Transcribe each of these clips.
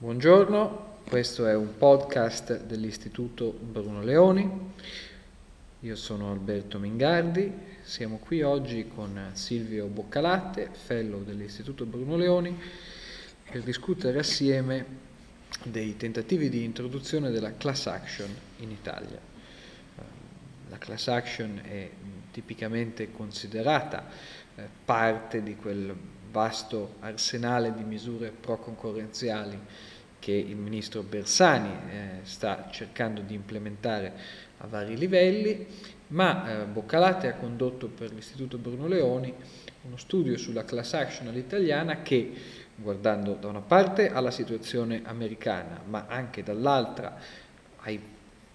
Buongiorno, questo è un podcast dell'Istituto Bruno Leoni. Io sono Alberto Mingardi, siamo qui oggi con Silvio Boccalatte, fellow dell'Istituto Bruno Leoni, per discutere assieme dei tentativi di introduzione della class action in Italia. La class action è tipicamente considerata eh, parte di quel vasto arsenale di misure pro-concorrenziali che il ministro Bersani eh, sta cercando di implementare a vari livelli, ma eh, Boccalate ha condotto per l'Istituto Bruno Leoni uno studio sulla class action all'italiana che, guardando da una parte alla situazione americana, ma anche dall'altra ai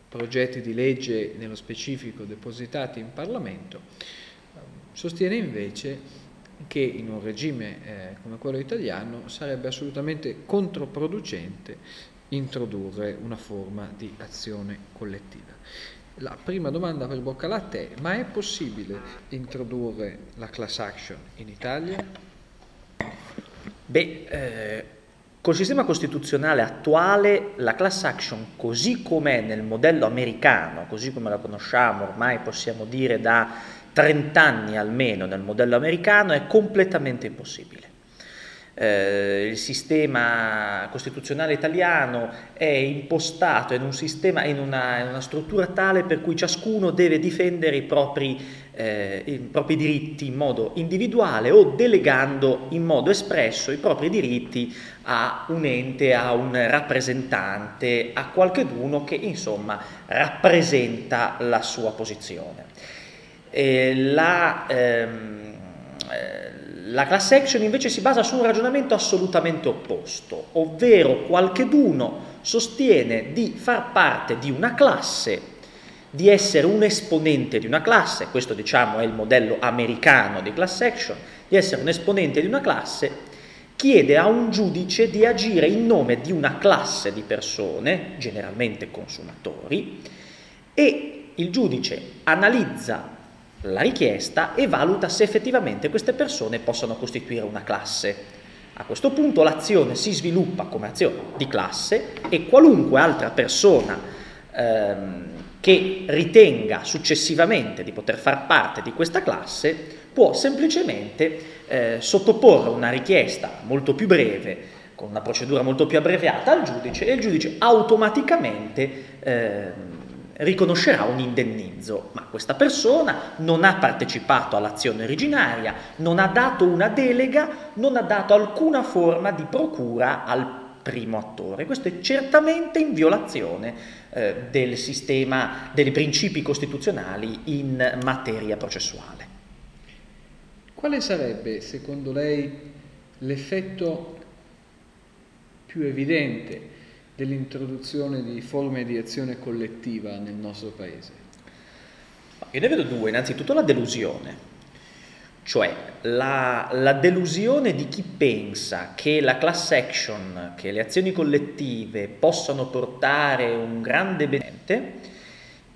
progetti di legge nello specifico depositati in Parlamento, sostiene invece che in un regime eh, come quello italiano sarebbe assolutamente controproducente introdurre una forma di azione collettiva. La prima domanda per Boccalatte è, ma è possibile introdurre la class action in Italia? Beh, eh, col sistema costituzionale attuale la class action così com'è nel modello americano, così come la conosciamo ormai possiamo dire da 30 anni almeno nel modello americano è completamente impossibile. Eh, il sistema costituzionale italiano è impostato in, un sistema, in, una, in una struttura tale per cui ciascuno deve difendere i propri, eh, i propri, diritti in modo individuale o delegando in modo espresso i propri diritti a un ente, a un rappresentante, a qualcheduno che insomma rappresenta la sua posizione eh, la, ehm, eh, la class action invece si basa su un ragionamento assolutamente opposto, ovvero qualcheduno sostiene di far parte di una classe, di essere un esponente di una classe, questo diciamo è il modello americano di class action, di essere un esponente di una classe, chiede a un giudice di agire in nome di una classe di persone, generalmente consumatori, e il giudice analizza la richiesta e valuta se effettivamente queste persone possano costituire una classe. A questo punto l'azione si sviluppa come azione di classe e qualunque altra persona ehm, che ritenga successivamente di poter far parte di questa classe può semplicemente eh, sottoporre una richiesta molto più breve, con una procedura molto più abbreviata al giudice e il giudice automaticamente eh, riconoscerà un indennizzo, ma questa persona non ha partecipato all'azione originaria, non ha dato una delega, non ha dato alcuna forma di procura al primo attore. Questo è certamente in violazione eh, del sistema, dei principi costituzionali in materia processuale. Quale sarebbe, secondo lei, l'effetto più evidente dell'introduzione di forme di azione collettiva nel nostro paese? Io ne vedo due, innanzitutto la delusione, cioè la, la, delusione di chi pensa che la class action, che le azioni collettive possano portare un grande benessere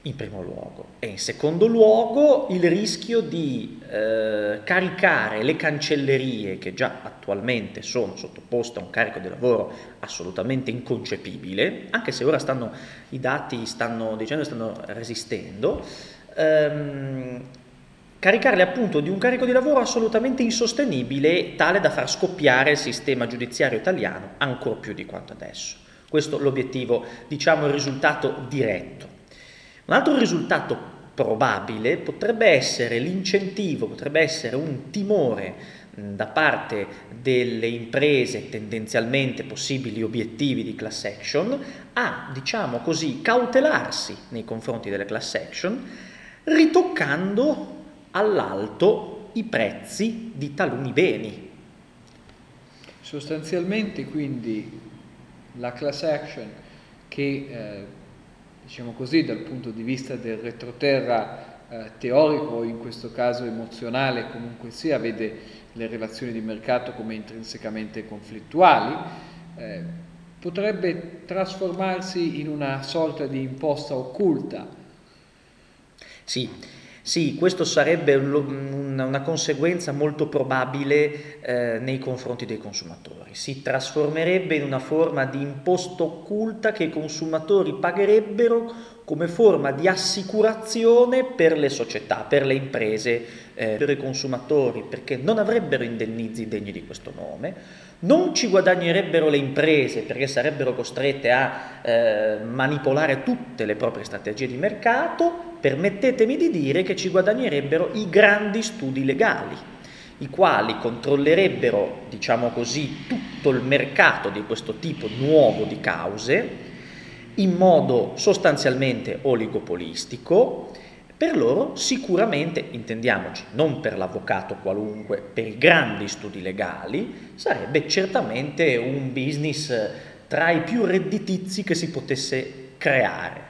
in primo luogo e in secondo luogo il rischio di eh, caricare le cancellerie che già attualmente sono sottoposte a un carico di lavoro assolutamente inconcepibile, anche se ora stanno, i dati stanno dicendo stanno resistendo, ehm, caricarle appunto di un carico di lavoro assolutamente insostenibile, tale da far scoppiare il sistema giudiziario italiano ancora più di quanto adesso. Questo è l'obiettivo, diciamo il risultato diretto. Un altro risultato probabile potrebbe essere l'incentivo, potrebbe essere un timore da parte delle imprese tendenzialmente possibili obiettivi di class action a, diciamo così, cautelarsi nei confronti delle class action, ritoccando all'alto i prezzi di taluni beni. Sostanzialmente quindi la class action che eh, diciamo così, dal punto di vista del retroterra eh, teorico in questo caso emozionale, comunque sia, vede le relazioni di mercato come intrinsecamente conflittuali, eh, potrebbe trasformarsi in una sorta di imposta occulta. Sì, Sì, questo sarebbe una conseguenza molto probabile eh, nei confronti dei consumatori. Si trasformerebbe in una forma di imposta occulta che i consumatori pagherebbero come forma di assicurazione per le società, per le imprese, eh, per i consumatori, perché non avrebbero indennizi degni di questo nome non ci guadagnerebbero le imprese perché sarebbero costrette a eh, manipolare tutte le proprie strategie di mercato, permettetemi di dire che ci guadagnerebbero i grandi studi legali, i quali controllerebbero, diciamo così, tutto il mercato di questo tipo nuovo di cause in modo sostanzialmente oligopolistico per loro sicuramente, intendiamoci, non per l'avvocato qualunque, per i grandi studi legali, sarebbe certamente un business tra i più redditizi che si potesse creare.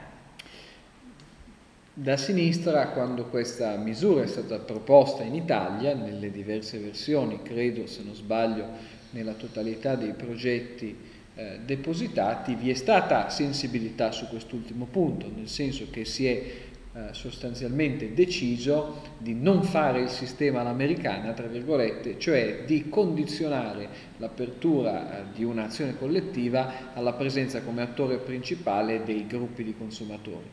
Da sinistra, quando questa misura è stata proposta in Italia, nelle diverse versioni, credo se non sbaglio nella totalità dei progetti eh, depositati, vi è stata sensibilità su quest'ultimo punto, nel senso che si è eh, sostanzialmente deciso di non fare il sistema all'americana, tra virgolette, cioè di condizionare l'apertura eh, di un'azione collettiva alla presenza come attore principale dei gruppi di consumatori.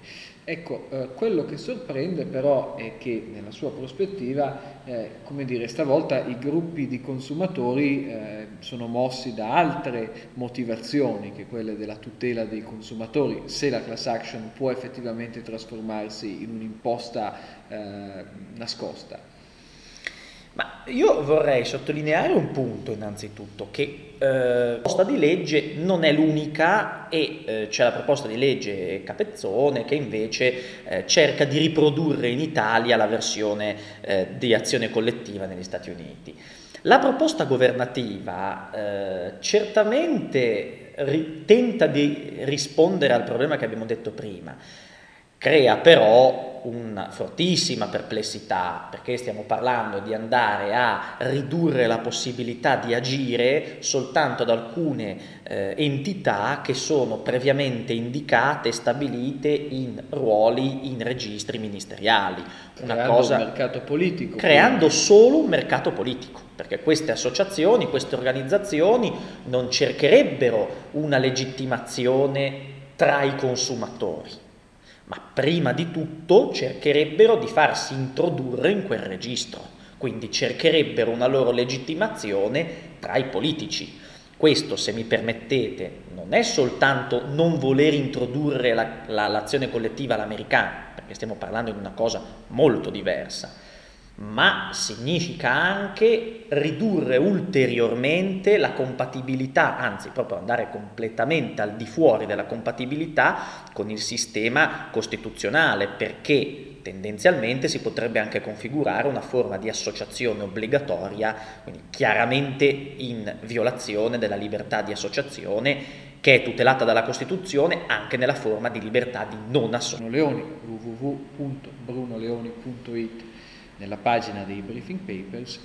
Ecco, eh, quello che sorprende però è che nella sua prospettiva, eh, come dire, stavolta i gruppi di consumatori eh, sono mossi da altre motivazioni che quelle della tutela dei consumatori, se la class action può effettivamente trasformarsi in un'imposta eh, nascosta. Ma io vorrei sottolineare un punto innanzitutto, che eh, la proposta di legge non è l'unica e eh, c'è la proposta di legge Capezzone che invece eh, cerca di riprodurre in Italia la versione eh, di azione collettiva negli Stati Uniti. La proposta governativa eh, certamente ri- tenta di rispondere al problema che abbiamo detto prima, crea però una fortissima perplessità perché stiamo parlando di andare a ridurre la possibilità di agire soltanto ad alcune eh, entità che sono previamente indicate e stabilite in ruoli, in registri ministeriali. Una creando cosa, un mercato politico. Creando quindi. solo un mercato politico, perché queste associazioni, queste organizzazioni non cercherebbero una legittimazione tra i consumatori ma prima di tutto cercherebbero di farsi introdurre in quel registro, quindi cercherebbero una loro legittimazione tra i politici. Questo, se mi permettete, non è soltanto non voler introdurre la, la, l'azione collettiva all'americana, perché stiamo parlando di una cosa molto diversa, ma significa anche ridurre ulteriormente la compatibilità, anzi proprio andare completamente al di fuori della compatibilità con il sistema costituzionale, perché tendenzialmente si potrebbe anche configurare una forma di associazione obbligatoria, quindi chiaramente in violazione della libertà di associazione che è tutelata dalla Costituzione anche nella forma di libertà di non associazione. www.brunoleoni.it nella pagina dei briefing papers,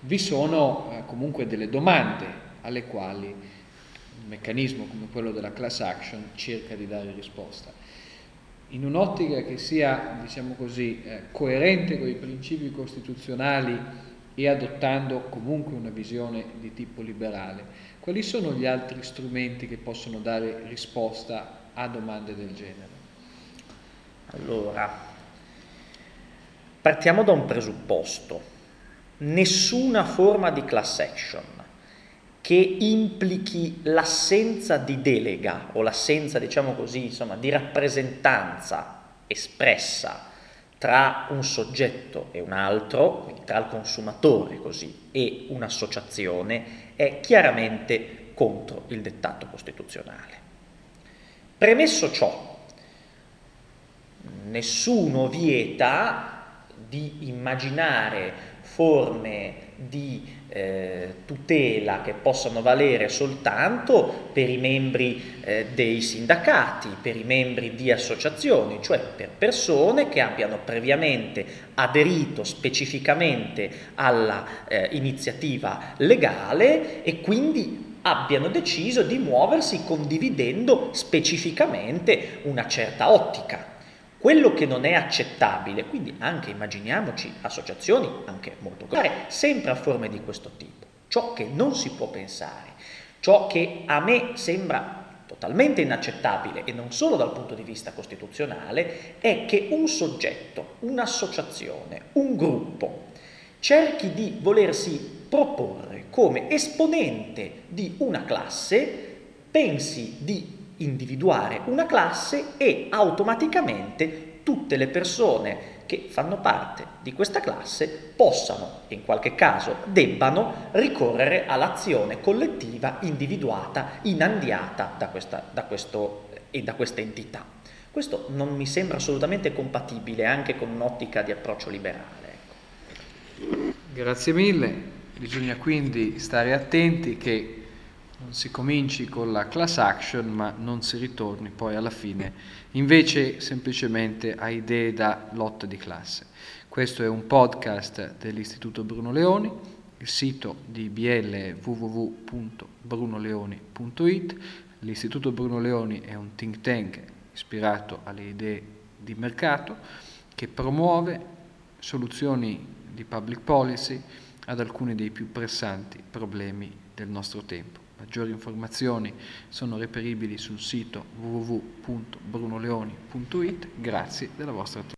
vi sono eh, comunque delle domande alle quali un meccanismo come quello della class action cerca di dare risposta. In un'ottica che sia, diciamo così, eh, coerente con i principi costituzionali e adottando comunque una visione di tipo liberale, quali sono gli altri strumenti che possono dare risposta a domande del genere? Allora, Partiamo da un presupposto. Nessuna forma di class action che implichi l'assenza di delega o l'assenza, diciamo così, insomma, di rappresentanza espressa tra un soggetto e un altro, quindi tra il consumatore così e un'associazione, è chiaramente contro il dettato costituzionale. Premesso ciò, nessuno vieta di immaginare forme di eh, tutela che possano valere soltanto per i membri eh, dei sindacati, per i membri di associazioni, cioè per persone che abbiano previamente aderito specificamente alla eh, legale e quindi abbiano deciso di muoversi condividendo specificamente una certa ottica Quello che non è accettabile, quindi anche immaginiamoci associazioni anche molto chiare, sempre a forme di questo tipo, ciò che non si può pensare, ciò che a me sembra totalmente inaccettabile e non solo dal punto di vista costituzionale, è che un soggetto, un'associazione, un gruppo cerchi di volersi proporre come esponente di una classe, pensi di individuare una classe e automaticamente tutte le persone che fanno parte di questa classe possano, in qualche caso debbano, ricorrere all'azione collettiva individuata, inandiata da questa, da questo, e da questa entità. Questo non mi sembra assolutamente compatibile anche con un'ottica di approccio liberale. Ecco. Grazie mille, bisogna quindi stare attenti che non si cominci con la class action ma non si ritorni poi alla fine invece semplicemente a idee da lotta di classe. Questo è un podcast dell'Istituto Bruno Leoni, il sito di BL è www.brunoleoni.it, l'Istituto Bruno Leoni è un think tank ispirato alle idee di mercato che promuove soluzioni di public policy ad alcuni dei più pressanti problemi del nostro tempo. Maggiori informazioni sono reperibili sul sito www.brunoleoni.it. Grazie della vostra attenzione.